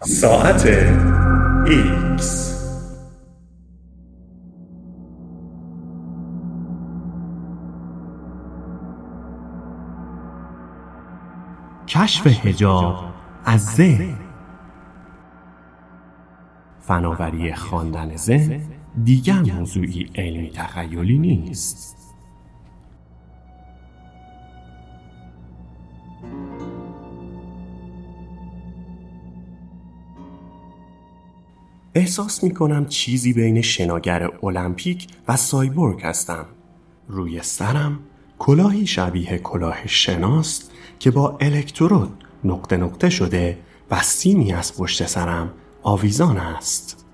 ساعت X کشف هجاب از ذهن. فناوری خواندن ذهن دیگر موضوعی علمی تخیلی نیست. احساس می کنم چیزی بین شناگر المپیک و سایبورگ هستم روی سرم کلاهی شبیه کلاه شناست که با الکترود نقطه نقطه شده و سیمی از پشت سرم آویزان است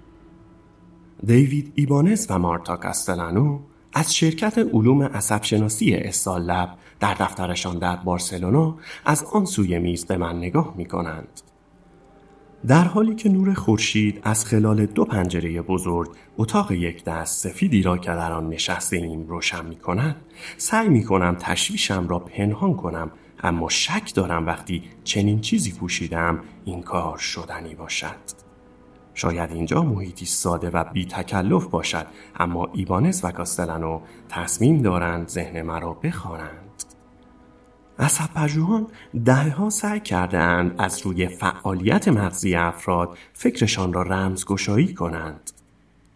دیوید ایبانز و مارتا کاستلانو از شرکت علوم عصبشناسی استال لب در دفترشان در بارسلونا از آن سوی میز به من نگاه می کنند. در حالی که نور خورشید از خلال دو پنجره بزرگ اتاق یک دست سفیدی را که در آن نشسته ایم روشن می کند سعی می کنم تشویشم را پنهان کنم اما شک دارم وقتی چنین چیزی پوشیدم این کار شدنی باشد. شاید اینجا محیطی ساده و بی تکلف باشد اما ایبانس و کاستلانو تصمیم دارند ذهن مرا بخوانند. عصب پژوهان دهه ها سعی کرده اند از روی فعالیت مغزی افراد فکرشان را رمزگشایی کنند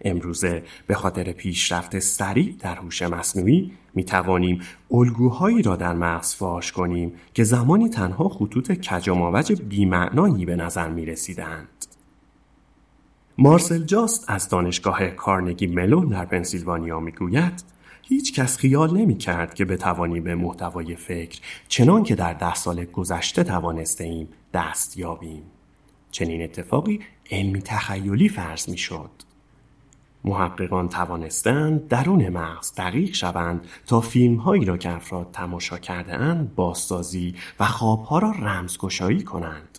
امروزه به خاطر پیشرفت سریع در هوش مصنوعی می توانیم الگوهایی را در مغز فاش کنیم که زمانی تنها خطوط کجاماوج بیمعنایی به نظر می رسیدند. مارسل جاست از دانشگاه کارنگی ملون در پنسیلوانیا می‌گوید هیچ کس خیال نمی کرد که بتوانیم به محتوای فکر چنان که در ده سال گذشته توانسته ایم دست یابیم. چنین اتفاقی علمی تخیلی فرض می شد. محققان توانستند درون مغز دقیق شوند تا فیلم هایی را که افراد تماشا کرده اند بازسازی و خوابها را رمزگشایی کنند.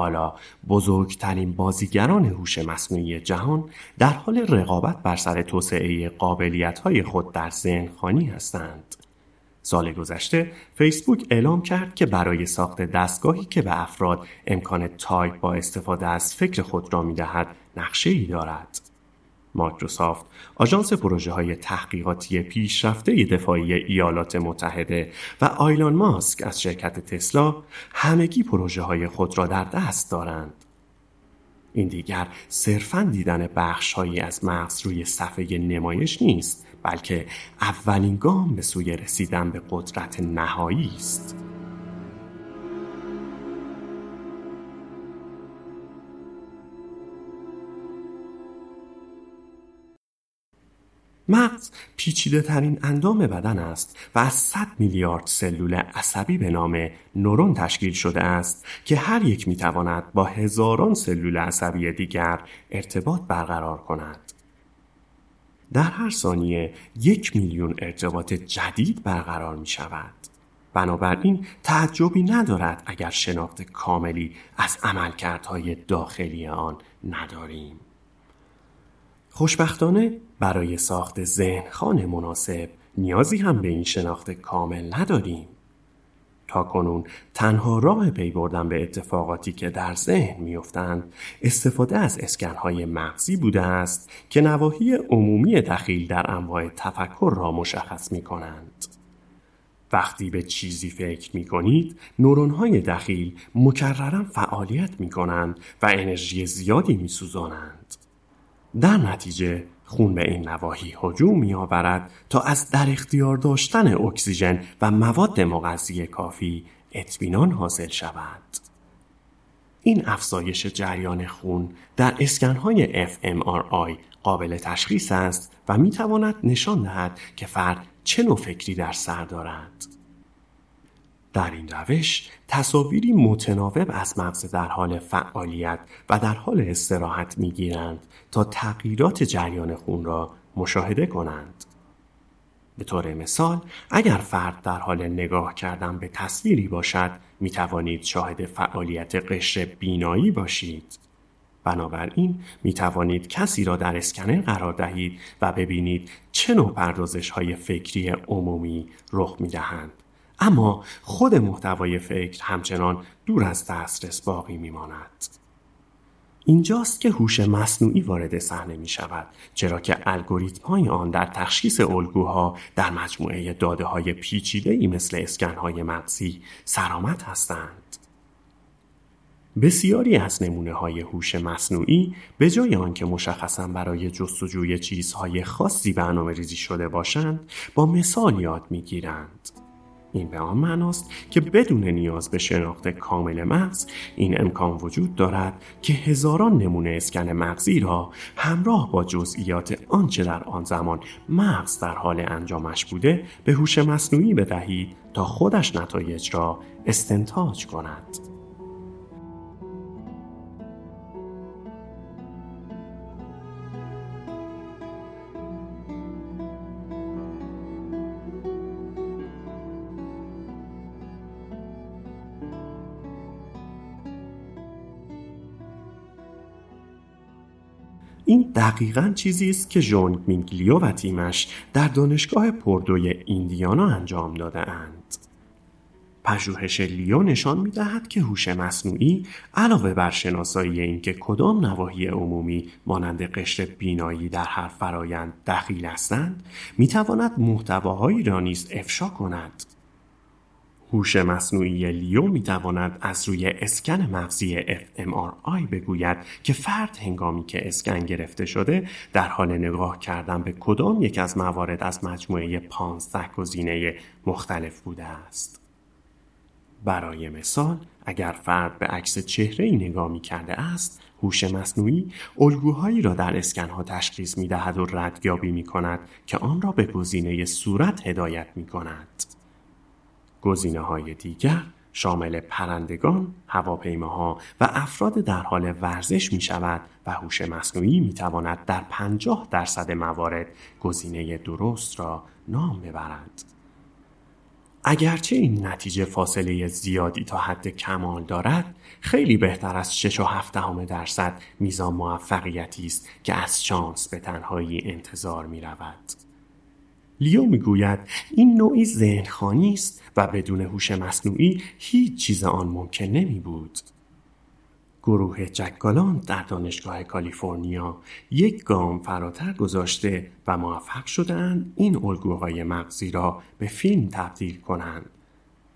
حالا بزرگترین بازیگران هوش مصنوعی جهان در حال رقابت بر سر توسعه قابلیت های خود در ذهن خوانی هستند. سال گذشته فیسبوک اعلام کرد که برای ساخت دستگاهی که به افراد امکان تایپ با استفاده از فکر خود را می دهد نقشه ای دارد. مایکروسافت آژانس پروژه های تحقیقاتی پیشرفته دفاعی ایالات متحده و ایلان ماسک از شرکت تسلا همگی پروژه های خود را در دست دارند. این دیگر صرفا دیدن بخش هایی از مغز روی صفحه نمایش نیست بلکه اولین گام به سوی رسیدن به قدرت نهایی است. مغز پیچیده ترین اندام بدن است و از 100 میلیارد سلول عصبی به نام نورون تشکیل شده است که هر یک می تواند با هزاران سلول عصبی دیگر ارتباط برقرار کند. در هر ثانیه یک میلیون ارتباط جدید برقرار می شود. بنابراین تعجبی ندارد اگر شناخت کاملی از عملکردهای داخلی آن نداریم. خوشبختانه برای ساخت ذهن مناسب نیازی هم به این شناخت کامل نداریم. تا کنون تنها راه پی بردن به اتفاقاتی که در ذهن میافتند استفاده از اسکنهای مغزی بوده است که نواحی عمومی دخیل در انواع تفکر را مشخص می کنند. وقتی به چیزی فکر می کنید نورون دخیل مکررا فعالیت می کنند و انرژی زیادی می سوزانند. در نتیجه خون به این نواحی هجوم می آورد تا از در اختیار داشتن اکسیژن و مواد مغذی کافی اطمینان حاصل شود. این افزایش جریان خون در اسکنهای fMRI قابل تشخیص است و می تواند نشان دهد که فرد چه نوع فکری در سر دارد. در این روش تصاویری متناوب از مغز در حال فعالیت و در حال استراحت می‌گیرند تا تغییرات جریان خون را مشاهده کنند. به طور مثال اگر فرد در حال نگاه کردن به تصویری باشد می توانید شاهد فعالیت قشر بینایی باشید. بنابراین می توانید کسی را در اسکنر قرار دهید و ببینید چه نوع پردازش های فکری عمومی رخ می دهند. اما خود محتوای فکر همچنان دور از دسترس باقی میماند اینجاست که هوش مصنوعی وارد صحنه می شود چرا که الگوریتم های آن در تشخیص الگوها در مجموعه داده های پیچیده ای مثل اسکن های مغزی سرامت هستند. بسیاری از نمونه های هوش مصنوعی به جای آنکه مشخصا برای جستجوی چیزهای خاصی برنامه ریزی شده باشند با مثال یاد می گیرند. این به آن معناست که بدون نیاز به شناخت کامل مغز این امکان وجود دارد که هزاران نمونه اسکن مغزی را همراه با جزئیات آنچه در آن زمان مغز در حال انجامش بوده به هوش مصنوعی بدهید تا خودش نتایج را استنتاج کند. دقیقا چیزی است که ژونگ مینگلیو و تیمش در دانشگاه پردوی ایندیانا انجام داده اند. پژوهش لیو نشان می دهد که هوش مصنوعی علاوه بر شناسایی اینکه کدام نواحی عمومی مانند قشر بینایی در هر فرایند دخیل هستند می تواند محتواهایی را نیز افشا کند هوش مصنوعی لیو می تواند از روی اسکن مغزی fMRI بگوید که فرد هنگامی که اسکن گرفته شده در حال نگاه کردن به کدام یک از موارد از مجموعه 15 گزینه مختلف بوده است. برای مثال اگر فرد به عکس چهره ای نگاه می کرده است هوش مصنوعی الگوهایی را در اسکنها تشخیص می دهد و ردیابی می کند که آن را به گزینه صورت هدایت می کند. گزینه های دیگر شامل پرندگان، هواپیماها و افراد در حال ورزش می شود و هوش مصنوعی می تواند در 50 درصد موارد گزینه درست را نام ببرد. اگرچه این نتیجه فاصله زیادی تا حد کمال دارد خیلی بهتر از 6 و 7 درصد میزان موفقیتی است که از شانس به تنهایی انتظار می رود. لیو می‌گوید این نوعی ذهنخانی است و بدون هوش مصنوعی هیچ چیز آن ممکن نمی بود. گروه جکگالاند در دانشگاه کالیفرنیا یک گام فراتر گذاشته و موفق شدند این الگوهای مغزی را به فیلم تبدیل کنند.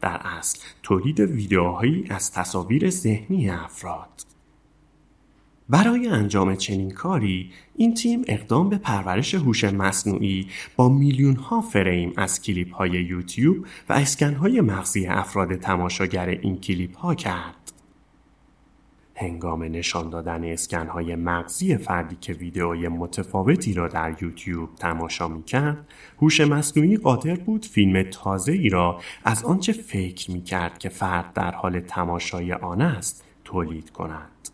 در اصل تولید ویدیوهایی از تصاویر ذهنی افراد برای انجام چنین کاری این تیم اقدام به پرورش هوش مصنوعی با میلیون ها فریم از کلیپ های یوتیوب و اسکن های مغزی افراد تماشاگر این کلیپ ها کرد. هنگام نشان دادن اسکن های مغزی فردی که ویدئوی متفاوتی را در یوتیوب تماشا می کرد، هوش مصنوعی قادر بود فیلم تازه ای را از آنچه فکر می کرد که فرد در حال تماشای آن است تولید کند.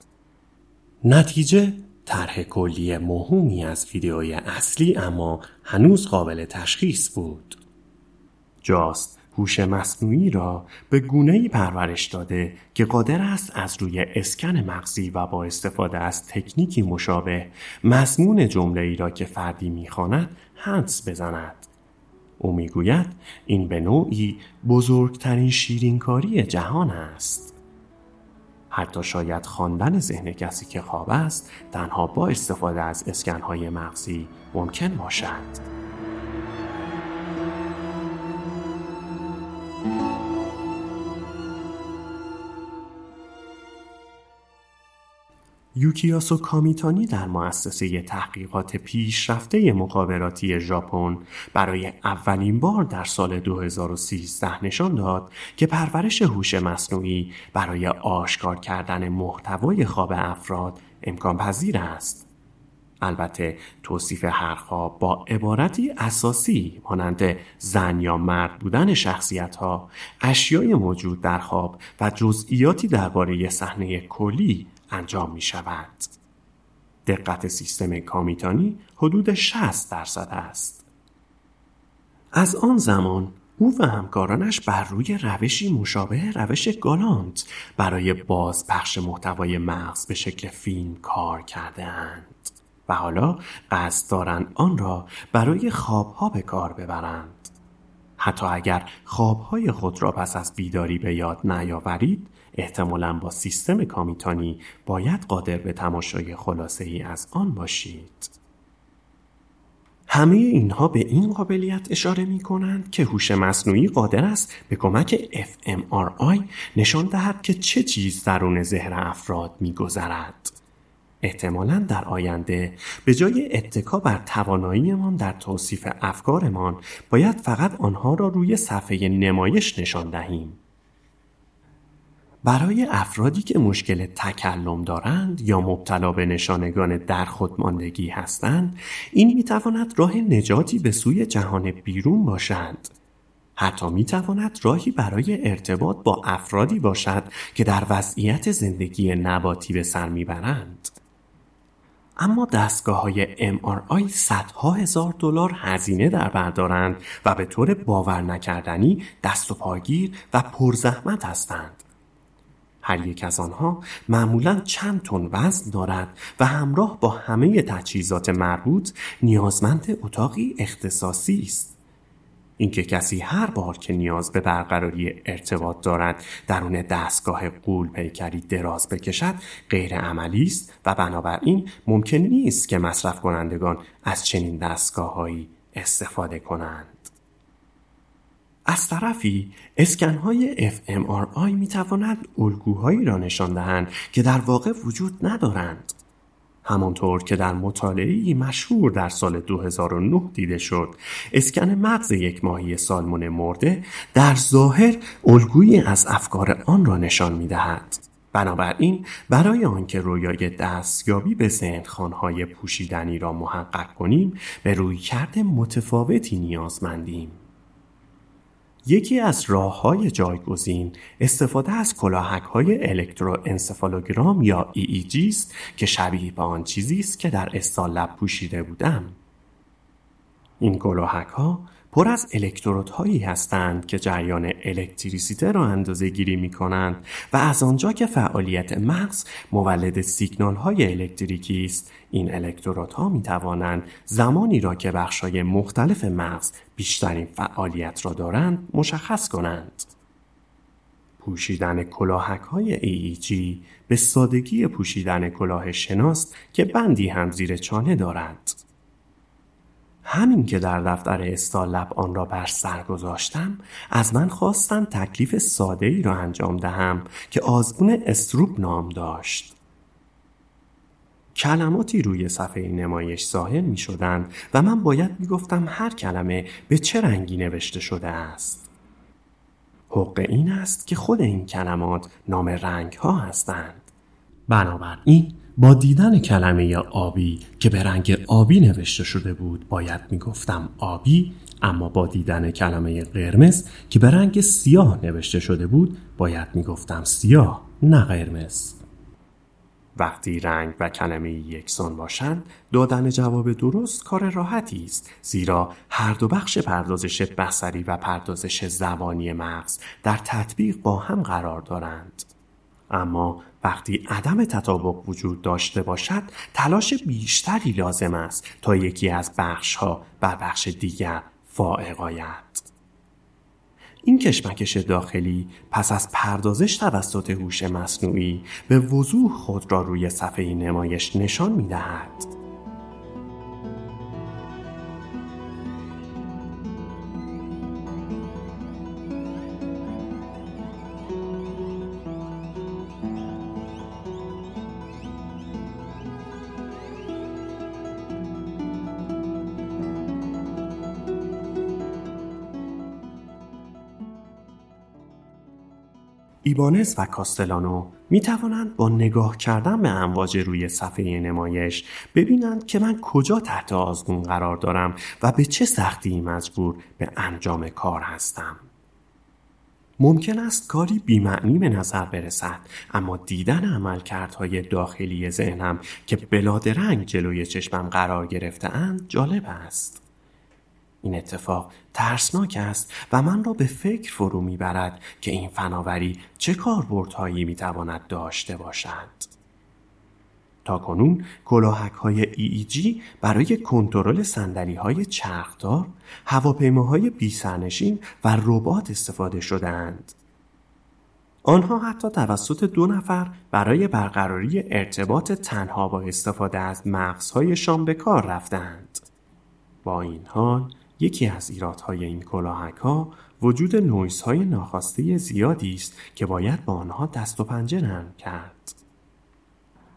نتیجه طرح کلی مهمی از ویدیوی اصلی اما هنوز قابل تشخیص بود. جاست هوش مصنوعی را به گونه پرورش داده که قادر است از روی اسکن مغزی و با استفاده از تکنیکی مشابه مضمون جمله ای را که فردی می‌خواند حدس بزند. او می‌گوید این به نوعی بزرگترین شیرینکاری جهان است. حتی شاید خواندن ذهن کسی که خواب است تنها با استفاده از اسکنهای مغزی ممکن باشد. یوکیاسو کامیتانی در مؤسسه تحقیقات پیشرفته مخابراتی ژاپن برای اولین بار در سال 2013 نشان داد که پرورش هوش مصنوعی برای آشکار کردن محتوای خواب افراد امکان پذیر است. البته توصیف هر خواب با عبارتی اساسی مانند زن یا مرد بودن شخصیت ها، اشیای موجود در خواب و جزئیاتی درباره صحنه کلی انجام می شود. دقت سیستم کامیتانی حدود 60 درصد است. از آن زمان او و همکارانش بر روی روشی مشابه روش گالانت برای بازپخش محتوای مغز به شکل فیلم کار کرده اند و حالا قصد دارند آن را برای خوابها به کار ببرند. حتی اگر خوابهای خود را پس از بیداری به یاد نیاورید احتمالا با سیستم کامیتانی باید قادر به تماشای خلاصه ای از آن باشید. همه اینها به این قابلیت اشاره می کنند که هوش مصنوعی قادر است به کمک fMRI نشان دهد که چه چیز درون ذهن افراد می گذرد. احتمالا در آینده به جای اتکا بر تواناییمان در توصیف افکارمان باید فقط آنها را روی صفحه نمایش نشان دهیم. برای افرادی که مشکل تکلم دارند یا مبتلا به نشانگان در خودماندگی هستند این می‌تواند راه نجاتی به سوی جهان بیرون باشد. حتی می‌تواند راهی برای ارتباط با افرادی باشد که در وضعیت زندگی نباتی به سر می‌برند. اما دستگاه های MRI صدها هزار دلار هزینه در بردارند و به طور باور نکردنی دست و پاگیر و پرزحمت هستند. هر یک از آنها معمولا چند تن وزن دارد و همراه با همه تجهیزات مربوط نیازمند اتاقی اختصاصی است اینکه کسی هر بار که نیاز به برقراری ارتباط دارد درون دستگاه قول پیکری دراز بکشد غیر عملی است و بنابراین ممکن نیست که مصرف کنندگان از چنین دستگاههایی استفاده کنند. از طرفی اسکنهای fMRI می تواند الگوهایی را نشان دهند که در واقع وجود ندارند. همانطور که در مطالعه مشهور در سال 2009 دیده شد اسکن مغز یک ماهی سالمون مرده در ظاهر الگویی از افکار آن را نشان می دهد. بنابراین برای آنکه رویای دستیابی به زندخانهای پوشیدنی را محقق کنیم به روی کرده متفاوتی نیازمندیم. یکی از راه های جایگزین استفاده از کلاهک های الکتروانسفالوگرام یا EEG است که شبیه به آن چیزی است که در استال پوشیده بودم. این کلاهک ها پر از الکترودهایی هستند که جریان الکتریسیته را اندازه گیری می کنند و از آنجا که فعالیت مغز مولد سیگنال های الکتریکی است این الکترودها می توانند زمانی را که بخشای مختلف مغز بیشترین فعالیت را دارند مشخص کنند. پوشیدن کلاهک های EEG به سادگی پوشیدن کلاه شناست که بندی هم زیر چانه دارد. همین که در دفتر استالب آن را بر سر گذاشتم از من خواستم تکلیف ساده ای را انجام دهم که آزمون استروب نام داشت کلماتی روی صفحه نمایش ظاهر می شدند و من باید می گفتم هر کلمه به چه رنگی نوشته شده است. حق این است که خود این کلمات نام رنگ ها هستند. بنابراین با دیدن کلمه آبی که به رنگ آبی نوشته شده بود باید می‌گفتم آبی اما با دیدن کلمه قرمز که به رنگ سیاه نوشته شده بود باید می‌گفتم سیاه نه قرمز. وقتی رنگ و کلمه یکسان باشند دادن جواب درست کار راحتی است زیرا هر دو بخش پردازش بصری و پردازش زبانی مغز در تطبیق با هم قرار دارند. اما وقتی عدم تطابق وجود داشته باشد تلاش بیشتری لازم است تا یکی از بخش ها بر بخش دیگر فائق آید این کشمکش داخلی پس از پردازش توسط هوش مصنوعی به وضوح خود را روی صفحه نمایش نشان می دهد. ایبانس و کاستلانو می توانند با نگاه کردن به امواج روی صفحه نمایش ببینند که من کجا تحت آزمون قرار دارم و به چه سختی مجبور به انجام کار هستم. ممکن است کاری بیمعنی به نظر برسد اما دیدن عملکردهای داخلی ذهنم که بلاد رنگ جلوی چشمم قرار گرفته اند جالب است. این اتفاق ترسناک است و من را به فکر فرو می‌برد که این فناوری چه کاربردهایی می‌تواند داشته باشد تا کنون کلاهک های EEG برای کنترل سندلی های چرخدار، هواپیماهای بیسرنشین و ربات استفاده شدهاند. آنها حتی توسط دو نفر برای برقراری ارتباط تنها با استفاده از مغزهایشان به کار رفتند. با این حال یکی از ایرادهای این کلاهک ها وجود نویس های ناخواسته زیادی است که باید با آنها دست و پنجه نرم کرد.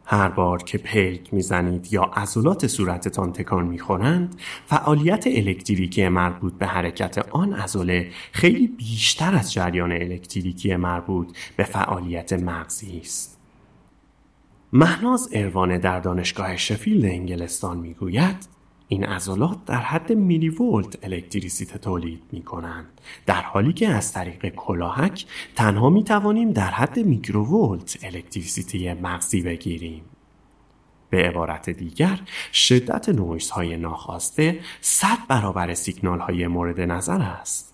هر بار که پلک می‌زنید یا عضلات صورتتان تکان می‌خورند فعالیت الکتریکی مربوط به حرکت آن عضله خیلی بیشتر از جریان الکتریکی مربوط به فعالیت مغزی است مهناز اروانه در دانشگاه شفیلد انگلستان می‌گوید این عضلات در حد میلی ولت الکتریسیته تولید می کنند در حالی که از طریق کلاهک تنها می توانیم در حد میکروولت الکتریسیته مغزی بگیریم. به عبارت دیگر شدت نویس های ناخواسته صد برابر سیگنال های مورد نظر است.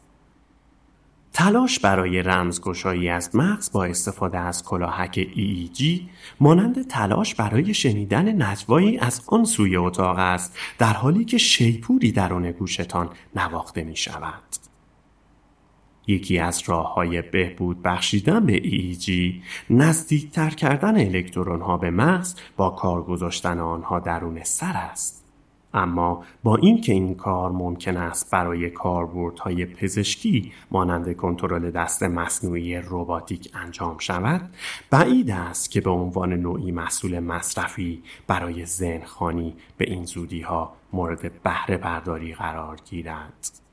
تلاش برای رمزگشایی از مغز با استفاده از کلاهک EEG مانند تلاش برای شنیدن نجوایی از آن سوی اتاق است در حالی که شیپوری درون گوشتان نواخته می شود. یکی از راه های بهبود بخشیدن به EEG نزدیکتر کردن الکترون ها به مغز با کار گذاشتن آنها درون سر است. اما با اینکه این کار ممکن است برای کاربردهای پزشکی مانند کنترل دست مصنوعی رباتیک انجام شود بعید است که به عنوان نوعی محصول مصرفی برای ذهنخانی به این زودی ها مورد بهره برداری قرار گیرد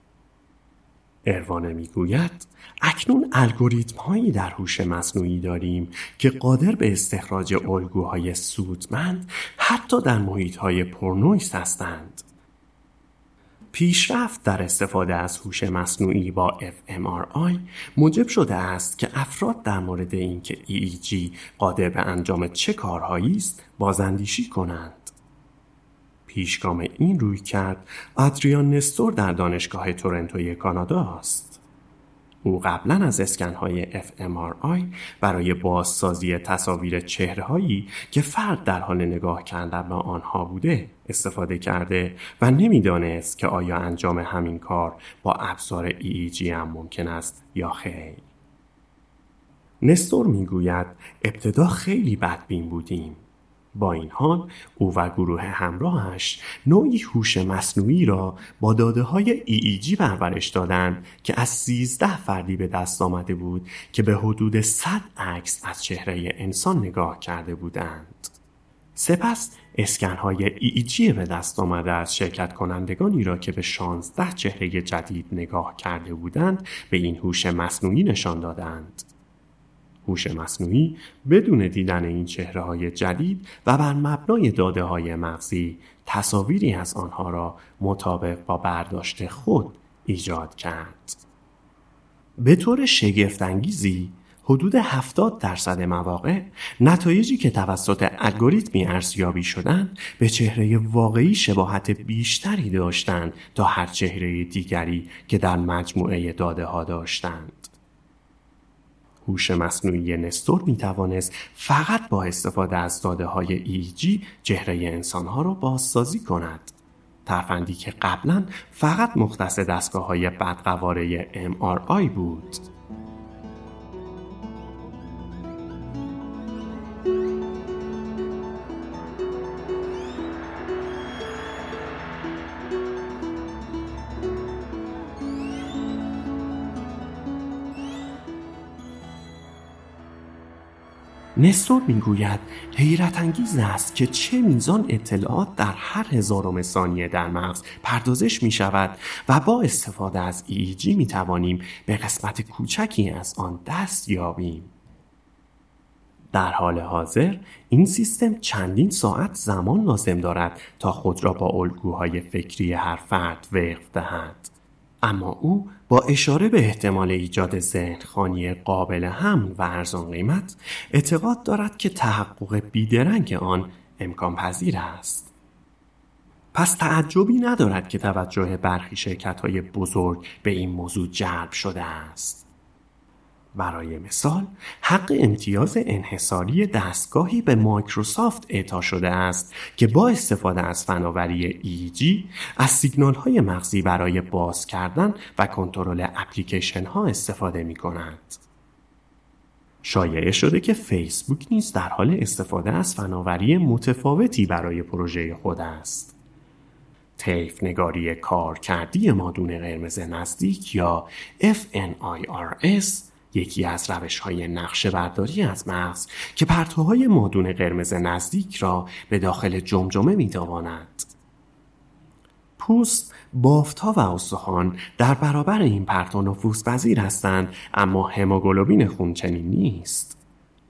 اروانه می‌گوید اکنون الگوریتم هایی در هوش مصنوعی داریم که قادر به استخراج الگوهای سودمند حتی در محیط های پرنویس هستند. پیشرفت در استفاده از هوش مصنوعی با fMRI موجب شده است که افراد در مورد اینکه EEG قادر به انجام چه کارهایی است بازاندیشی کنند. پیشگام این روی کرد آدریان نستور در دانشگاه تورنتوی کانادا است. او قبلا از اسکنهای fMRI برای بازسازی تصاویر چهرههایی که فرد در حال نگاه کردن به آنها بوده استفاده کرده و نمی‌دانست که آیا انجام همین کار با ابزار EEG هم ممکن است یا خیر. نستور می‌گوید ابتدا خیلی بدبین بودیم با این حال او و گروه همراهش نوعی هوش مصنوعی را با داده های EEG پرورش دادند که از 13 فردی به دست آمده بود که به حدود 100 عکس از چهره انسان نگاه کرده بودند. سپس اسکن های EEG به دست آمده از شرکت کنندگانی را که به 16 چهره جدید نگاه کرده بودند به این هوش مصنوعی نشان دادند. هوش مصنوعی بدون دیدن این چهره های جدید و بر مبنای داده های مغزی تصاویری از آنها را مطابق با برداشت خود ایجاد کرد. به طور شگفتانگیزی حدود 70 درصد مواقع نتایجی که توسط الگوریتمی ارزیابی شدند به چهره واقعی شباهت بیشتری داشتند تا هر چهره دیگری که در مجموعه داده ها داشتند. هوش مصنوعی نستور می توانست فقط با استفاده از داده های ایجی چهره انسان ها را بازسازی کند. ترفندی که قبلا فقط مختص دستگاه های بدقواره MRI بود. نستور می‌گوید حیرت انگیز است که چه میزان اطلاعات در هر هزارم ثانیه در مغز پردازش می شود و با استفاده از EEG می توانیم به قسمت کوچکی از آن دست یابیم. در حال حاضر این سیستم چندین ساعت زمان لازم دارد تا خود را با الگوهای فکری هر فرد وقف دهد. اما او با اشاره به احتمال ایجاد خانی قابل هم و ارزان قیمت اعتقاد دارد که تحقق بیدرنگ آن امکان پذیر است. پس تعجبی ندارد که توجه برخی شرکت های بزرگ به این موضوع جلب شده است. برای مثال حق امتیاز انحصاری دستگاهی به مایکروسافت اعطا شده است که با استفاده از فناوری EEG از سیگنال های مغزی برای باز کردن و کنترل اپلیکیشن ها استفاده می کند. شایعه شده که فیسبوک نیز در حال استفاده از فناوری متفاوتی برای پروژه خود است. طیف نگاری کارکردی مادون قرمز نزدیک یا FNIRS یکی از روش های نقشه برداری از مغز که پرتوهای مادون قرمز نزدیک را به داخل جمجمه می پوست، بافتها و استخوان در برابر این پرتو نفوذ پذیر هستند اما هموگلوبین خون چنین نیست.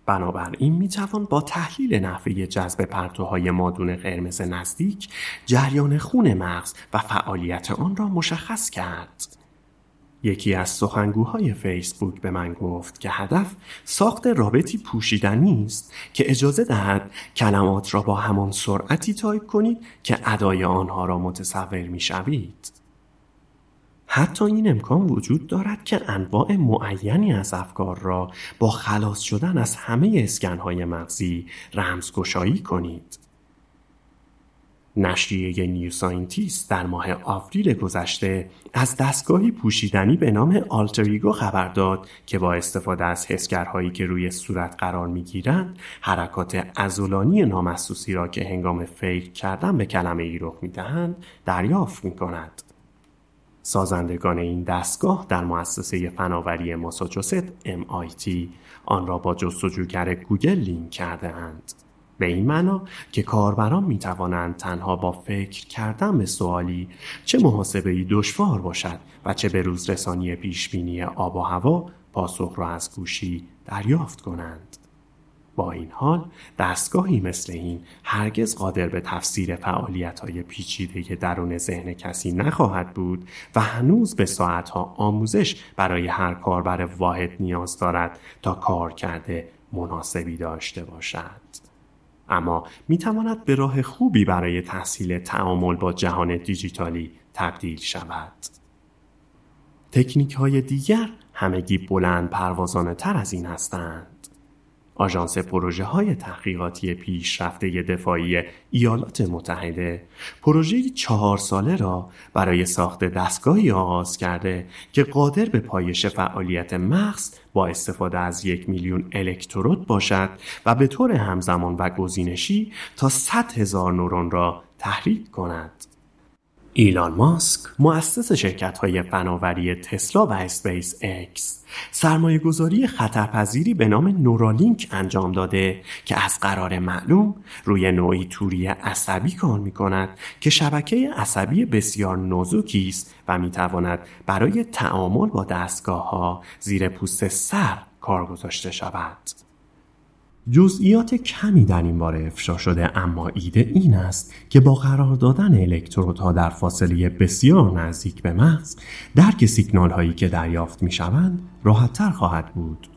بنابراین می توان با تحلیل نحوه جذب پرتوهای مادون قرمز نزدیک جریان خون مغز و فعالیت آن را مشخص کرد. یکی از سخنگوهای فیسبوک به من گفت که هدف ساخت رابطی پوشیدنی است که اجازه دهد کلمات را با همان سرعتی تایپ کنید که ادای آنها را متصور می شوید. حتی این امکان وجود دارد که انواع معینی از افکار را با خلاص شدن از همه اسکنهای مغزی رمزگشایی کنید. نشریه نیو ساینتیست در ماه آوریل گذشته از دستگاهی پوشیدنی به نام آلتریگو خبر داد که با استفاده از حسگرهایی که روی صورت قرار می‌گیرند حرکات عضلانی نامحسوسی را که هنگام فکر کردن به کلمه ای رخ می‌دهند دریافت می کند. سازندگان این دستگاه در مؤسسه فناوری ماساچوست MIT آن را با جستجوگر گوگل لینک کرده اند. به این معنا که کاربران می توانند تنها با فکر کردن به سوالی چه محاسبه ای دشوار باشد و چه به روز رسانی پیشبینی آب و هوا پاسخ را از گوشی دریافت کنند. با این حال دستگاهی مثل این هرگز قادر به تفسیر فعالیت های پیچیده درون ذهن کسی نخواهد بود و هنوز به ساعتها آموزش برای هر کاربر واحد نیاز دارد تا کار کرده مناسبی داشته باشد. اما می تواند به راه خوبی برای تحصیل تعامل با جهان دیجیتالی تبدیل شود. تکنیک های دیگر همگی بلند پروازانه تر از این هستند. آژانس پروژه های تحقیقاتی پیشرفته دفاعی ایالات متحده پروژه چهار ساله را برای ساخت دستگاهی آغاز کرده که قادر به پایش فعالیت مغز با استفاده از یک میلیون الکترود باشد و به طور همزمان و گزینشی تا 100 هزار نورون را تحریک کند. ایلان ماسک مؤسس شرکت های فناوری تسلا و اسپیس اکس سرمایه گذاری خطرپذیری به نام نورالینک انجام داده که از قرار معلوم روی نوعی توری عصبی کار می کند که شبکه عصبی بسیار نازکی است و می تواند برای تعامل با دستگاه ها زیر پوست سر کار گذاشته شود. جزئیات کمی در این باره افشا شده اما ایده این است که با قرار دادن الکترودها در فاصله بسیار نزدیک به مغز درک سیگنال هایی که دریافت می شوند راحتتر خواهد بود.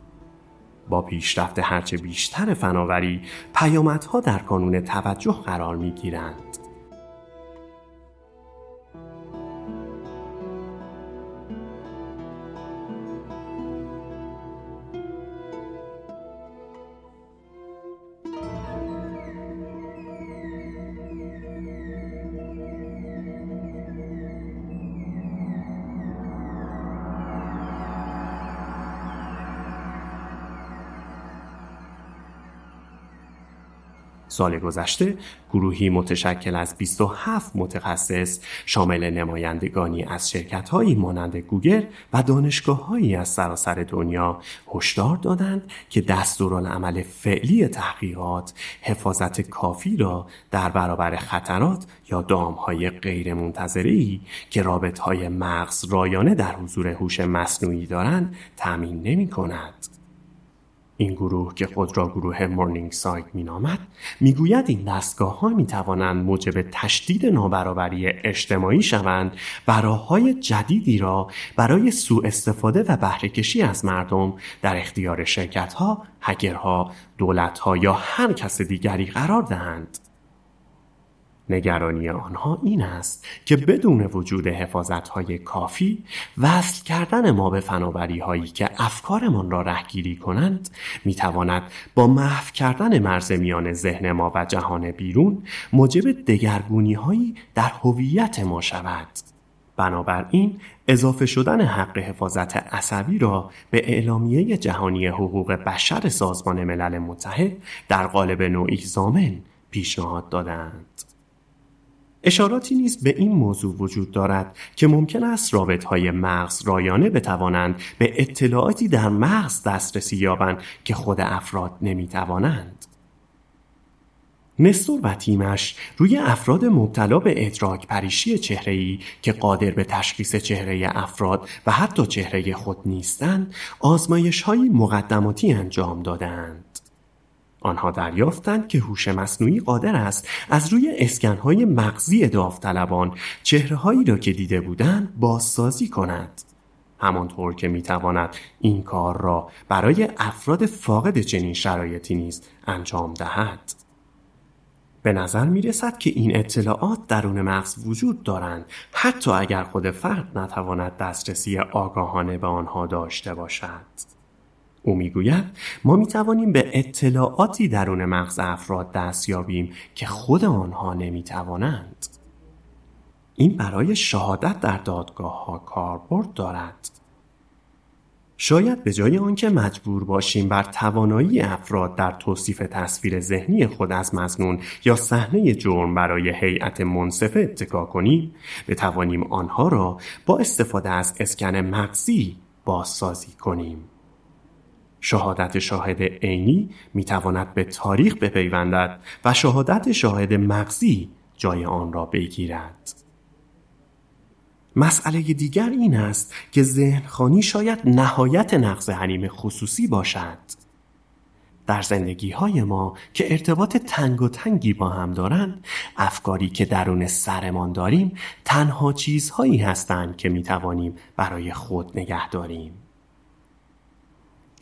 با پیشرفت هرچه بیشتر فناوری پیامدها در کانون توجه قرار می گیرند. سال گذشته گروهی متشکل از 27 متخصص شامل نمایندگانی از شرکت‌هایی مانند گوگل و دانشگاههایی از سراسر دنیا هشدار دادند که دستورالعمل فعلی تحقیقات حفاظت کافی را در برابر خطرات یا دامهای غیرمنتظره‌ای که رابطهای مغز رایانه در حضور هوش مصنوعی دارند تأمین نمی کند. این گروه که خود را گروه مورنینگ سایت می نامد می گوید این دستگاه ها می توانند موجب تشدید نابرابری اجتماعی شوند و راه های جدیدی را برای سوء استفاده و بهرهکشی از مردم در اختیار شرکت ها، هکرها، دولت ها یا هر کس دیگری قرار دهند. نگرانی آنها این است که بدون وجود حفاظت های کافی وصل کردن ما به فناوری هایی که افکارمان را رهگیری کنند می تواند با محو کردن مرز میان ذهن ما و جهان بیرون موجب دگرگونی هایی در هویت ما شود بنابراین اضافه شدن حق حفاظت عصبی را به اعلامیه جهانی حقوق بشر سازمان ملل متحد در قالب نوعی زامن پیشنهاد دادند. اشاراتی نیز به این موضوع وجود دارد که ممکن است رابط های مغز رایانه بتوانند به اطلاعاتی در مغز دسترسی یابند که خود افراد نمی‌توانند. نستور و تیمش روی افراد مبتلا به ادراک پریشی چهره‌ای که قادر به تشخیص چهره افراد و حتی چهره خود نیستند آزمایش های مقدماتی انجام دادند. آنها دریافتند که هوش مصنوعی قادر است از روی اسکنهای مغزی داوطلبان چهرههایی را که دیده بودند بازسازی کند همانطور که می‌تواند این کار را برای افراد فاقد چنین شرایطی نیز انجام دهد به نظر می رسد که این اطلاعات درون مغز وجود دارند حتی اگر خود فرد نتواند دسترسی آگاهانه به آنها داشته باشد. او می‌گوید ما می توانیم به اطلاعاتی درون مغز افراد دست یابیم که خود آنها نمی توانند. این برای شهادت در دادگاه ها کاربرد دارد. شاید به جای آنکه مجبور باشیم بر توانایی افراد در توصیف تصویر ذهنی خود از مزنون یا صحنه جرم برای هیئت منصفه اتکا کنیم بتوانیم آنها را با استفاده از اسکن مغزی بازسازی کنیم شهادت شاهد عینی می‌تواند به تاریخ بپیوندد و شهادت شاهد مغزی جای آن را بگیرد. مسئله دیگر این است که ذهنخانی شاید نهایت نقض حریم خصوصی باشد. در زندگی های ما که ارتباط تنگ و تنگی با هم دارند افکاری که درون سرمان داریم تنها چیزهایی هستند که می توانیم برای خود نگه داریم.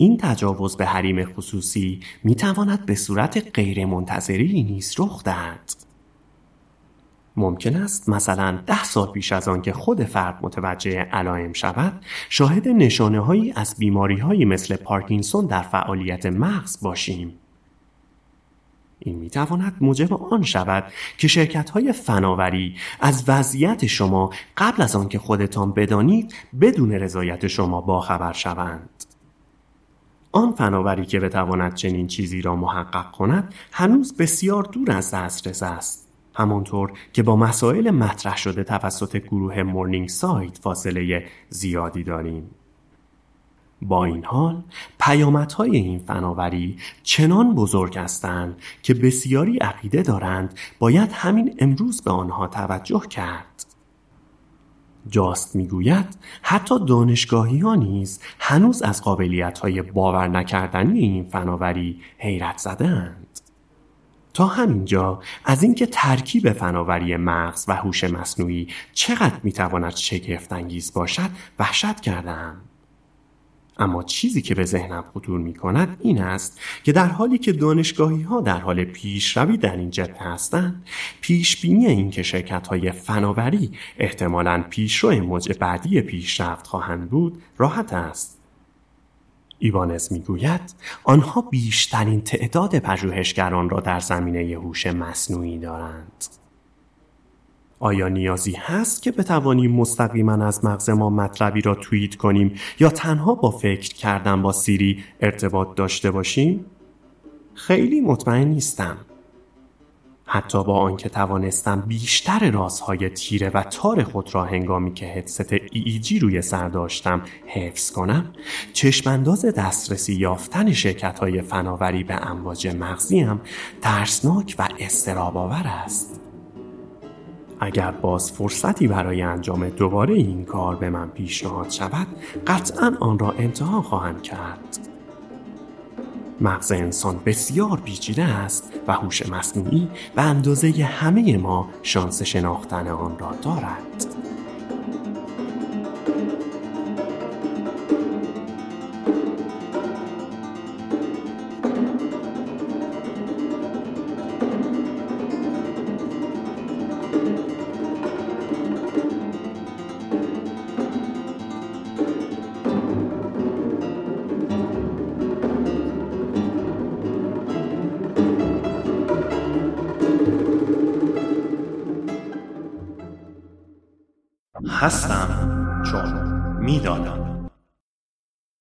این تجاوز به حریم خصوصی می تواند به صورت غیرمنتظری نیز رخ دهد. ممکن است مثلا ده سال پیش از آن که خود فرد متوجه علائم شود شاهد نشانه هایی از بیماری هایی مثل پارکینسون در فعالیت مغز باشیم. این می تواند موجب آن شود که شرکت های فناوری از وضعیت شما قبل از آنکه خودتان بدانید بدون رضایت شما باخبر شوند. آن فناوری که بتواند چنین چیزی را محقق کند هنوز بسیار دور از دسترس است همانطور که با مسائل مطرح شده توسط گروه مورنینگ سایت فاصله زیادی داریم. با این حال پیامدهای این فناوری چنان بزرگ هستند که بسیاری عقیده دارند باید همین امروز به آنها توجه کرد. جاست می‌گوید حتی دانشگاهی ها نیز هنوز از قابلیت های باور نکردنی این فناوری حیرت زدند. تا همینجا از اینکه ترکیب فناوری مغز و هوش مصنوعی چقدر می‌تواند شگفت انگیز باشد وحشت کردم اما چیزی که به ذهنم خطور می کند این است که در حالی که دانشگاهی ها در حال پیشروی در این جبهه هستند پیش بینی این که شرکت های فناوری احتمالاً پیشرو موج بعدی پیشرفت خواهند بود راحت است. ایوانز می‌گوید آنها بیشترین تعداد پژوهشگران را در زمینه هوش مصنوعی دارند. آیا نیازی هست که بتوانیم مستقیما از مغز ما مطلبی را توییت کنیم یا تنها با فکر کردن با سیری ارتباط داشته باشیم؟ خیلی مطمئن نیستم. حتی با آنکه توانستم بیشتر رازهای تیره و تار خود را هنگامی که هدست جی روی سر داشتم حفظ کنم چشمانداز دسترسی یافتن شرکت های فناوری به امواج مغزی هم ترسناک و استراباور است اگر باز فرصتی برای انجام دوباره این کار به من پیشنهاد شود قطعا آن را امتحان خواهم کرد مغز انسان بسیار پیچیده است و هوش مصنوعی به اندازه همه ما شانس شناختن آن را دارد.